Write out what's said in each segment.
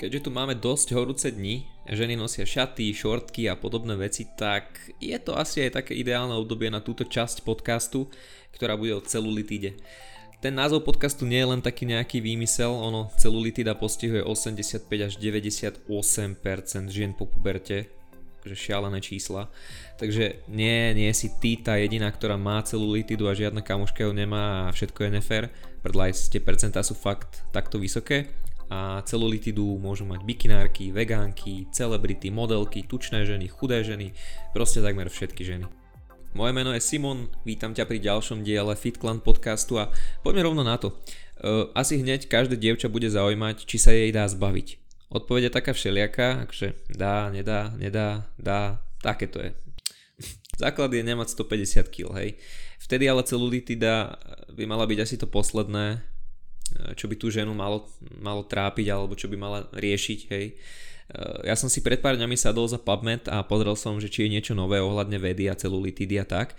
Keďže tu máme dosť horúce dni, ženy nosia šaty, šortky a podobné veci, tak je to asi aj také ideálne obdobie na túto časť podcastu, ktorá bude o celulitíde. Ten názov podcastu nie je len taký nejaký výmysel, ono celulitída postihuje 85 až 98% žien po puberte, že šialené čísla. Takže nie, nie si ty tá jediná, ktorá má celulitidu a žiadna kamoška ju nemá a všetko je nefér. Predľa tie percentá sú fakt takto vysoké a celulitidu môžu mať bikinárky, vegánky, celebrity, modelky, tučné ženy, chudé ženy, proste takmer všetky ženy. Moje meno je Simon, vítam ťa pri ďalšom diele FitClan podcastu a poďme rovno na to. Uh, asi hneď každé dievča bude zaujímať, či sa jej dá zbaviť. Odpoveď taká všelijaká, akže dá, nedá, nedá, dá, také to je. Základ je nemať 150 kg, hej. Vtedy ale celulitida by mala byť asi to posledné, čo by tú ženu malo, malo trápiť alebo čo by mala riešiť, hej. Eh, ja som si pred pár dňami sadol za PubMed a pozrel som, že či je niečo nové ohľadne vedy a celulitidy a tak.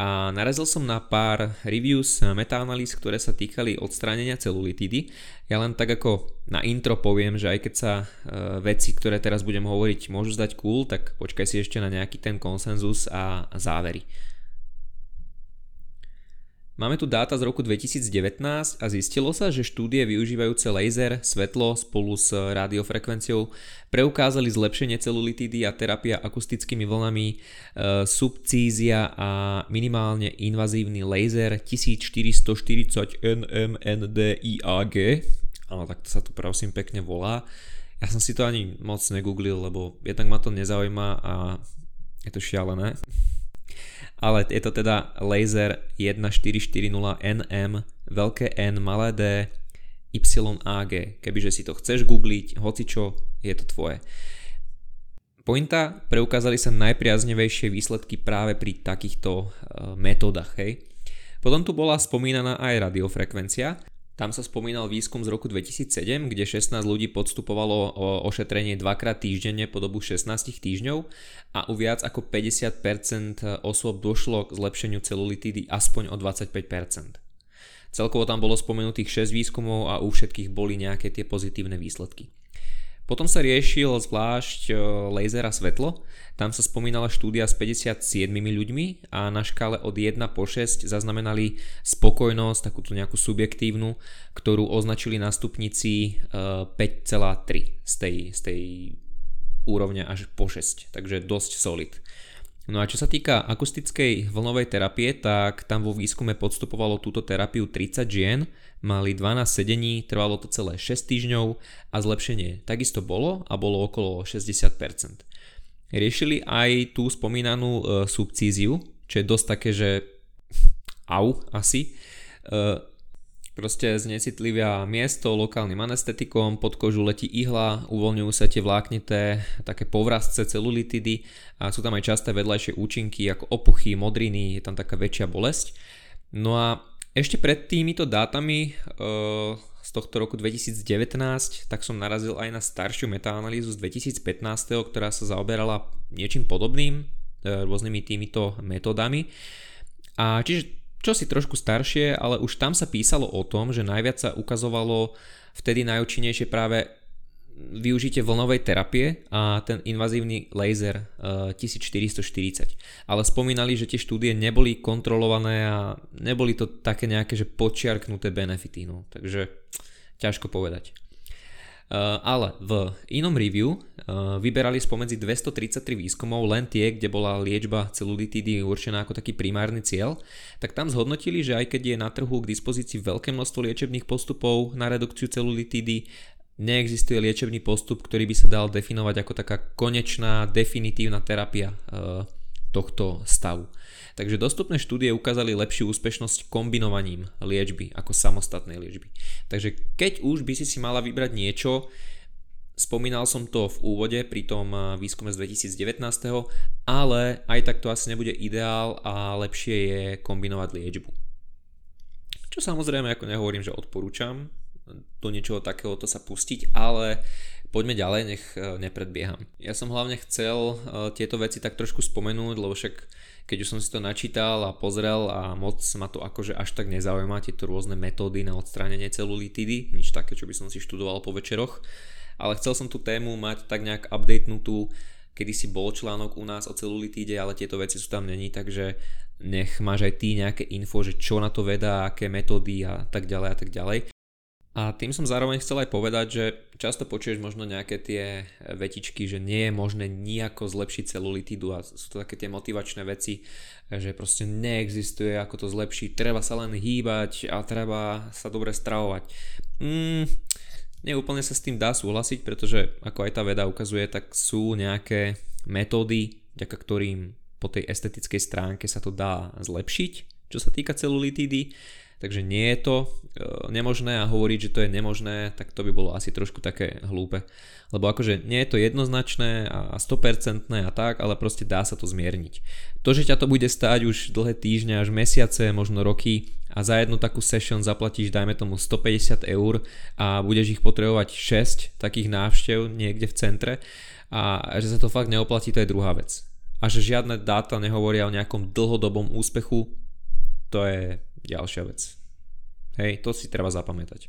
A narazil som na pár reviews, metaanalýz, ktoré sa týkali odstránenia celulitidy. Ja len tak ako na intro poviem, že aj keď sa e, veci, ktoré teraz budem hovoriť, môžu zdať cool, tak počkaj si ešte na nejaký ten konsenzus a závery. Máme tu dáta z roku 2019 a zistilo sa, že štúdie využívajúce laser, svetlo spolu s radiofrekvenciou preukázali zlepšenie celulitidy a terapia akustickými vlnami, e, subcízia a minimálne invazívny laser 1440 NMNDIAG. Áno, tak to sa tu prosím pekne volá. Ja som si to ani moc negooglil, lebo jednak ma to nezaujíma a je to šialené ale je to teda laser 1440NM, veľké N, malé D, YAG. Kebyže si to chceš googliť, hocičo, je to tvoje. Pointa, preukázali sa najpriaznevejšie výsledky práve pri takýchto uh, metódach. Hej. Potom tu bola spomínaná aj radiofrekvencia, tam sa spomínal výskum z roku 2007, kde 16 ľudí podstupovalo ošetrenie dvakrát týždenne po dobu 16 týždňov a u viac ako 50% osôb došlo k zlepšeniu celulitidy aspoň o 25%. Celkovo tam bolo spomenutých 6 výskumov a u všetkých boli nejaké tie pozitívne výsledky. Potom sa riešil zvlášť e, laser a svetlo. Tam sa spomínala štúdia s 57 ľuďmi a na škále od 1 po 6 zaznamenali spokojnosť, takúto nejakú subjektívnu, ktorú označili na stupnici 5,3 e, z tej, z tej úrovne až po 6, takže dosť solid. No a čo sa týka akustickej vlnovej terapie, tak tam vo výskume podstupovalo túto terapiu 30 žien, mali 12 sedení, trvalo to celé 6 týždňov a zlepšenie takisto bolo a bolo okolo 60%. Riešili aj tú spomínanú e, subcíziu, čo je dosť také, že au asi. E, proste znecitlivia miesto lokálnym anestetikom, pod kožu letí ihla, uvoľňujú sa tie vláknité také povrazce celulitidy a sú tam aj časté vedľajšie účinky ako opuchy, modriny, je tam taká väčšia bolesť. No a ešte pred týmito dátami uh, z tohto roku 2019 tak som narazil aj na staršiu metaanalýzu z 2015, ktorá sa zaoberala niečím podobným, uh, rôznymi týmito metódami. A čiže čo si trošku staršie, ale už tam sa písalo o tom, že najviac sa ukazovalo vtedy najúčinnejšie práve využitie vlnovej terapie a ten invazívny laser uh, 1440. Ale spomínali, že tie štúdie neboli kontrolované a neboli to také nejaké, že počiarknuté benefity. No. Takže ťažko povedať. Uh, ale v inom review uh, vyberali spomedzi 233 výskumov len tie, kde bola liečba celulitidy určená ako taký primárny cieľ, tak tam zhodnotili, že aj keď je na trhu k dispozícii veľké množstvo liečebných postupov na redukciu celulitidy, neexistuje liečebný postup, ktorý by sa dal definovať ako taká konečná, definitívna terapia e, tohto stavu. Takže dostupné štúdie ukázali lepšiu úspešnosť kombinovaním liečby ako samostatnej liečby. Takže keď už by si si mala vybrať niečo, spomínal som to v úvode pri tom e, výskume z 2019, ale aj tak to asi nebude ideál a lepšie je kombinovať liečbu. Čo samozrejme ako nehovorím, že odporúčam, do niečoho takéhoto sa pustiť, ale poďme ďalej, nech e, nepredbieham. Ja som hlavne chcel e, tieto veci tak trošku spomenúť, lebo však keď už som si to načítal a pozrel a moc ma to akože až tak nezaujíma, tieto rôzne metódy na odstránenie celulitidy, nič také, čo by som si študoval po večeroch, ale chcel som tú tému mať tak nejak updatenutú, kedy si bol článok u nás o celulitíde, ale tieto veci sú tam není, takže nech máš aj ty nejaké info, že čo na to veda, aké metódy a tak ďalej a tak ďalej. A tým som zároveň chcel aj povedať, že často počuješ možno nejaké tie vetičky, že nie je možné nejako zlepšiť celulitídu a sú to také tie motivačné veci, že proste neexistuje ako to zlepšiť, treba sa len hýbať a treba sa dobre stravovať. Mm, neúplne sa s tým dá súhlasiť, pretože ako aj tá veda ukazuje, tak sú nejaké metódy, vďaka ktorým po tej estetickej stránke sa to dá zlepšiť, čo sa týka celulitídy Takže nie je to e, nemožné a hovoriť, že to je nemožné, tak to by bolo asi trošku také hlúpe. Lebo akože nie je to jednoznačné a 100% a tak, ale proste dá sa to zmierniť. To, že ťa to bude stáť už dlhé týždne až mesiace, možno roky a za jednu takú session zaplatíš dajme tomu 150 eur a budeš ich potrebovať 6 takých návštev niekde v centre a že sa to fakt neoplatí, to je druhá vec. A že žiadne dáta nehovoria o nejakom dlhodobom úspechu, to je ďalšia vec. Hej, to si treba zapamätať.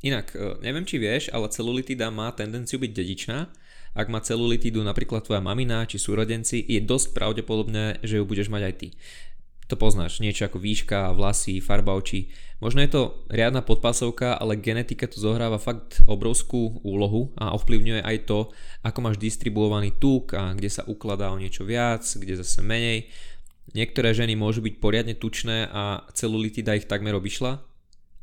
Inak, e, neviem či vieš, ale celulitida má tendenciu byť dedičná. Ak má celulitidu napríklad tvoja mamina či súrodenci, je dosť pravdepodobné, že ju budeš mať aj ty. To poznáš, niečo ako výška, vlasy, farba očí. Možno je to riadna podpasovka, ale genetika tu zohráva fakt obrovskú úlohu a ovplyvňuje aj to, ako máš distribuovaný tuk a kde sa ukladá o niečo viac, kde zase menej. Niektoré ženy môžu byť poriadne tučné a celulitida ich takmer obišla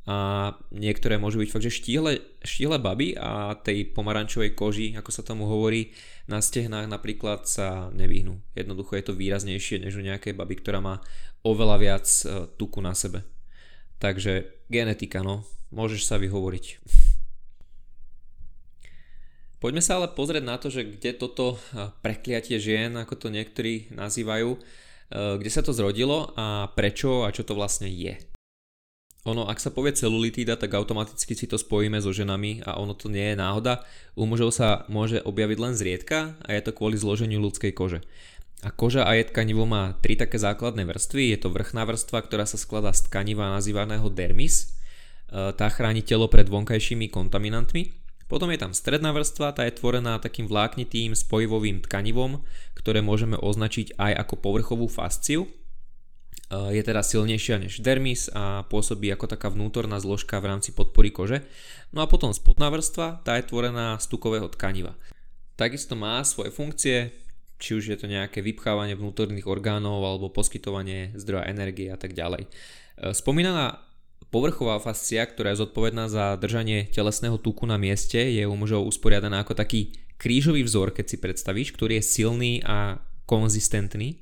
a niektoré môžu byť fakt, že štíhle, štíhle baby a tej pomarančovej koži, ako sa tomu hovorí, na stehnách napríklad sa nevyhnú. Jednoducho je to výraznejšie než u nejakej baby, ktorá má oveľa viac e, tuku na sebe. Takže genetika, no, môžeš sa vyhovoriť. Poďme sa ale pozrieť na to, že kde toto e, prekliatie žien, ako to niektorí nazývajú, kde sa to zrodilo a prečo a čo to vlastne je. Ono, ak sa povie celulitída, tak automaticky si to spojíme so ženami a ono to nie je náhoda. U mužov sa môže objaviť len zriedka a je to kvôli zloženiu ľudskej kože. A koža a je tkanivo má tri také základné vrstvy. Je to vrchná vrstva, ktorá sa skladá z tkaniva nazývaného dermis. Eh, tá chráni telo pred vonkajšími kontaminantmi. Potom je tam stredná vrstva, tá je tvorená takým vláknitým spojivovým tkanivom, ktoré môžeme označiť aj ako povrchovú fasciu. E, je teda silnejšia než dermis a pôsobí ako taká vnútorná zložka v rámci podpory kože. No a potom spodná vrstva, tá je tvorená z tukového tkaniva. Takisto má svoje funkcie, či už je to nejaké vypchávanie vnútorných orgánov alebo poskytovanie zdroja energie a tak ďalej. E, spomínaná Povrchová fascia, ktorá je zodpovedná za držanie telesného tuku na mieste, je u mužov usporiadaná ako taký krížový vzor, keď si predstavíš, ktorý je silný a konzistentný.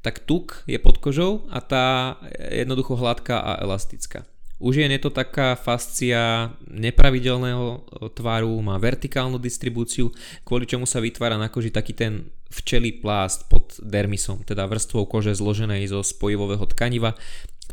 Tak tuk je pod kožou a tá je jednoducho hladká a elastická. U žien je to taká fascia nepravidelného tvaru, má vertikálnu distribúciu, kvôli čomu sa vytvára na koži taký ten včelý plást pod dermisom, teda vrstvou kože zloženej zo spojivového tkaniva,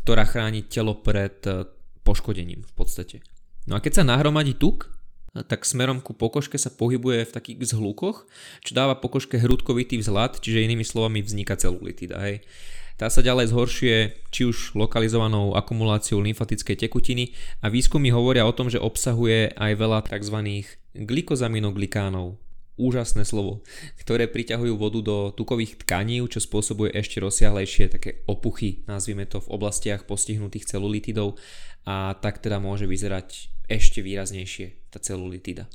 ktorá chráni telo pred e, poškodením v podstate. No a keď sa nahromadí tuk, tak smerom ku pokožke sa pohybuje v takých zhlukoch, čo dáva pokožke hrudkovitý vzhľad, čiže inými slovami vzniká celulitida. Hej. Tá sa ďalej zhoršuje či už lokalizovanou akumuláciou lymfatickej tekutiny a výskumy hovoria o tom, že obsahuje aj veľa tzv. glikozaminoglikánov, úžasné slovo, ktoré priťahujú vodu do tukových tkaní, čo spôsobuje ešte rozsiahlejšie také opuchy, nazvime to v oblastiach postihnutých celulitidov a tak teda môže vyzerať ešte výraznejšie tá celulitida.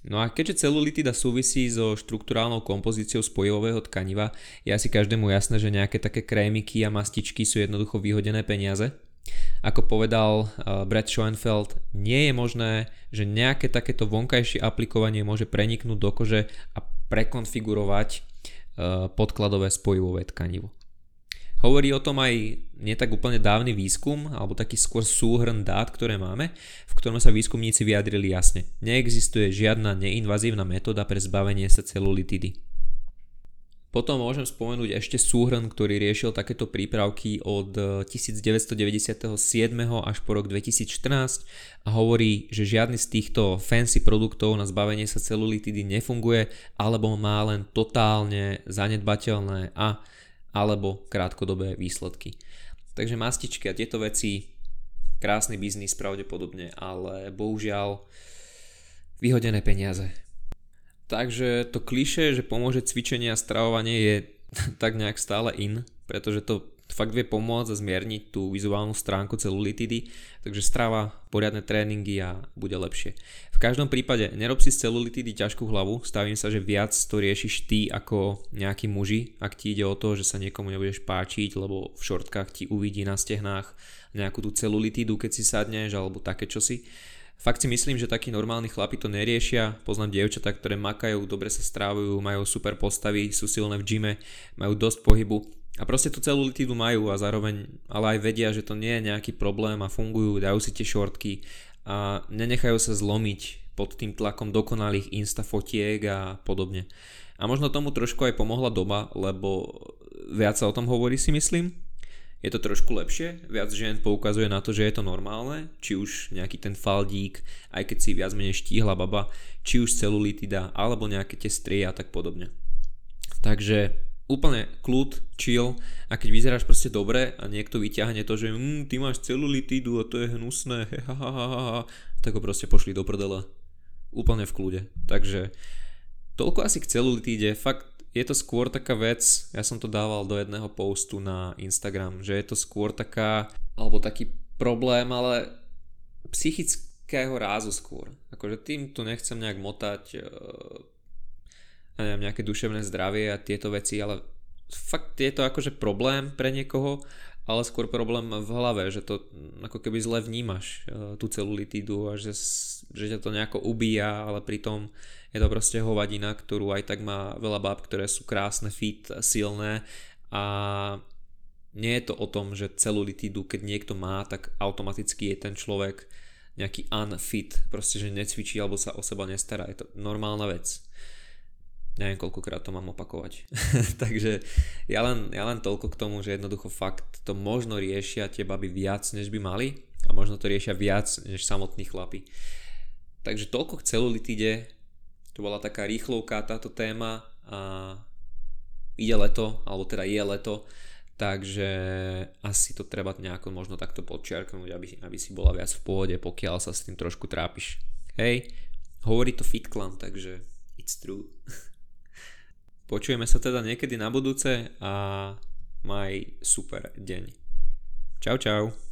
No a keďže celulitida súvisí so štruktúrálnou kompozíciou spojového tkaniva, je asi každému jasné, že nejaké také krémiky a mastičky sú jednoducho vyhodené peniaze, ako povedal uh, Brad Schoenfeld, nie je možné, že nejaké takéto vonkajšie aplikovanie môže preniknúť do kože a prekonfigurovať uh, podkladové spojivové tkanivo. Hovorí o tom aj nie tak úplne dávny výskum, alebo taký skôr súhrn dát, ktoré máme, v ktorom sa výskumníci vyjadrili jasne. Neexistuje žiadna neinvazívna metóda pre zbavenie sa celulitidy. Potom môžem spomenúť ešte súhrn, ktorý riešil takéto prípravky od 1997 až po rok 2014 a hovorí, že žiadny z týchto fancy produktov na zbavenie sa celulitidy nefunguje alebo má len totálne zanedbateľné a alebo krátkodobé výsledky. Takže mastičky a tieto veci krásny biznis pravdepodobne, ale bohužiaľ vyhodené peniaze. Takže to kliše, že pomôže cvičenie a stravovanie je tak nejak stále in, pretože to fakt vie pomôcť a zmierniť tú vizuálnu stránku celulitidy, takže strava, poriadne tréningy a bude lepšie. V každom prípade nerob si z celulitidy ťažkú hlavu, stavím sa, že viac to riešiš ty ako nejaký muži, ak ti ide o to, že sa niekomu nebudeš páčiť, lebo v šortkách ti uvidí na stehnách nejakú tú celulitidu, keď si sadneš alebo také čosi. Fakt si myslím, že takí normálni chlapi to neriešia. Poznám dievčatá, ktoré makajú, dobre sa strávujú, majú super postavy, sú silné v gyme, majú dosť pohybu a proste tú celú litidu majú a zároveň ale aj vedia, že to nie je nejaký problém a fungujú, dajú si tie šortky a nenechajú sa zlomiť pod tým tlakom dokonalých insta fotiek a podobne. A možno tomu trošku aj pomohla doba, lebo viac sa o tom hovorí si myslím, je to trošku lepšie, viac žien poukazuje na to, že je to normálne, či už nejaký ten faldík, aj keď si viac menej štíhla baba, či už celulitida, alebo nejaké tie strie a tak podobne. Takže úplne kľud, chill a keď vyzeráš proste dobre a niekto vyťahne to, že mm, ty máš celulitidu a to je hnusné, tak ho proste pošli do prdele. Úplne v kľude. Takže toľko asi k celulitíde. Fakt je to skôr taká vec, ja som to dával do jedného postu na Instagram, že je to skôr taká, alebo taký problém, ale psychického rázu skôr. Akože tým tu nechcem nejak motať uh, neviem, nejaké duševné zdravie a tieto veci, ale fakt je to akože problém pre niekoho, ale skôr problém v hlave, že to ako keby zle vnímaš uh, tú celulitídu a že, že ťa to nejako ubíja, ale pritom je to proste hovadina, ktorú aj tak má veľa báb, ktoré sú krásne, fit, silné a nie je to o tom, že celulitídu, keď niekto má, tak automaticky je ten človek nejaký unfit, proste, že necvičí alebo sa o seba nestará. Je to normálna vec. Neviem, koľkokrát to mám opakovať. Takže ja len, ja len toľko k tomu, že jednoducho fakt to možno riešia tie baby viac, než by mali a možno to riešia viac, než samotní chlapi. Takže toľko k celulitíde, to bola taká rýchlovka táto téma a ide leto, alebo teda je leto, takže asi to treba nejako možno takto podčiarknúť, aby, aby si bola viac v pôde, pokiaľ sa s tým trošku trápiš. Hej, hovorí to FitClan, takže it's true. Počujeme sa teda niekedy na budúce a maj super deň. Čau čau.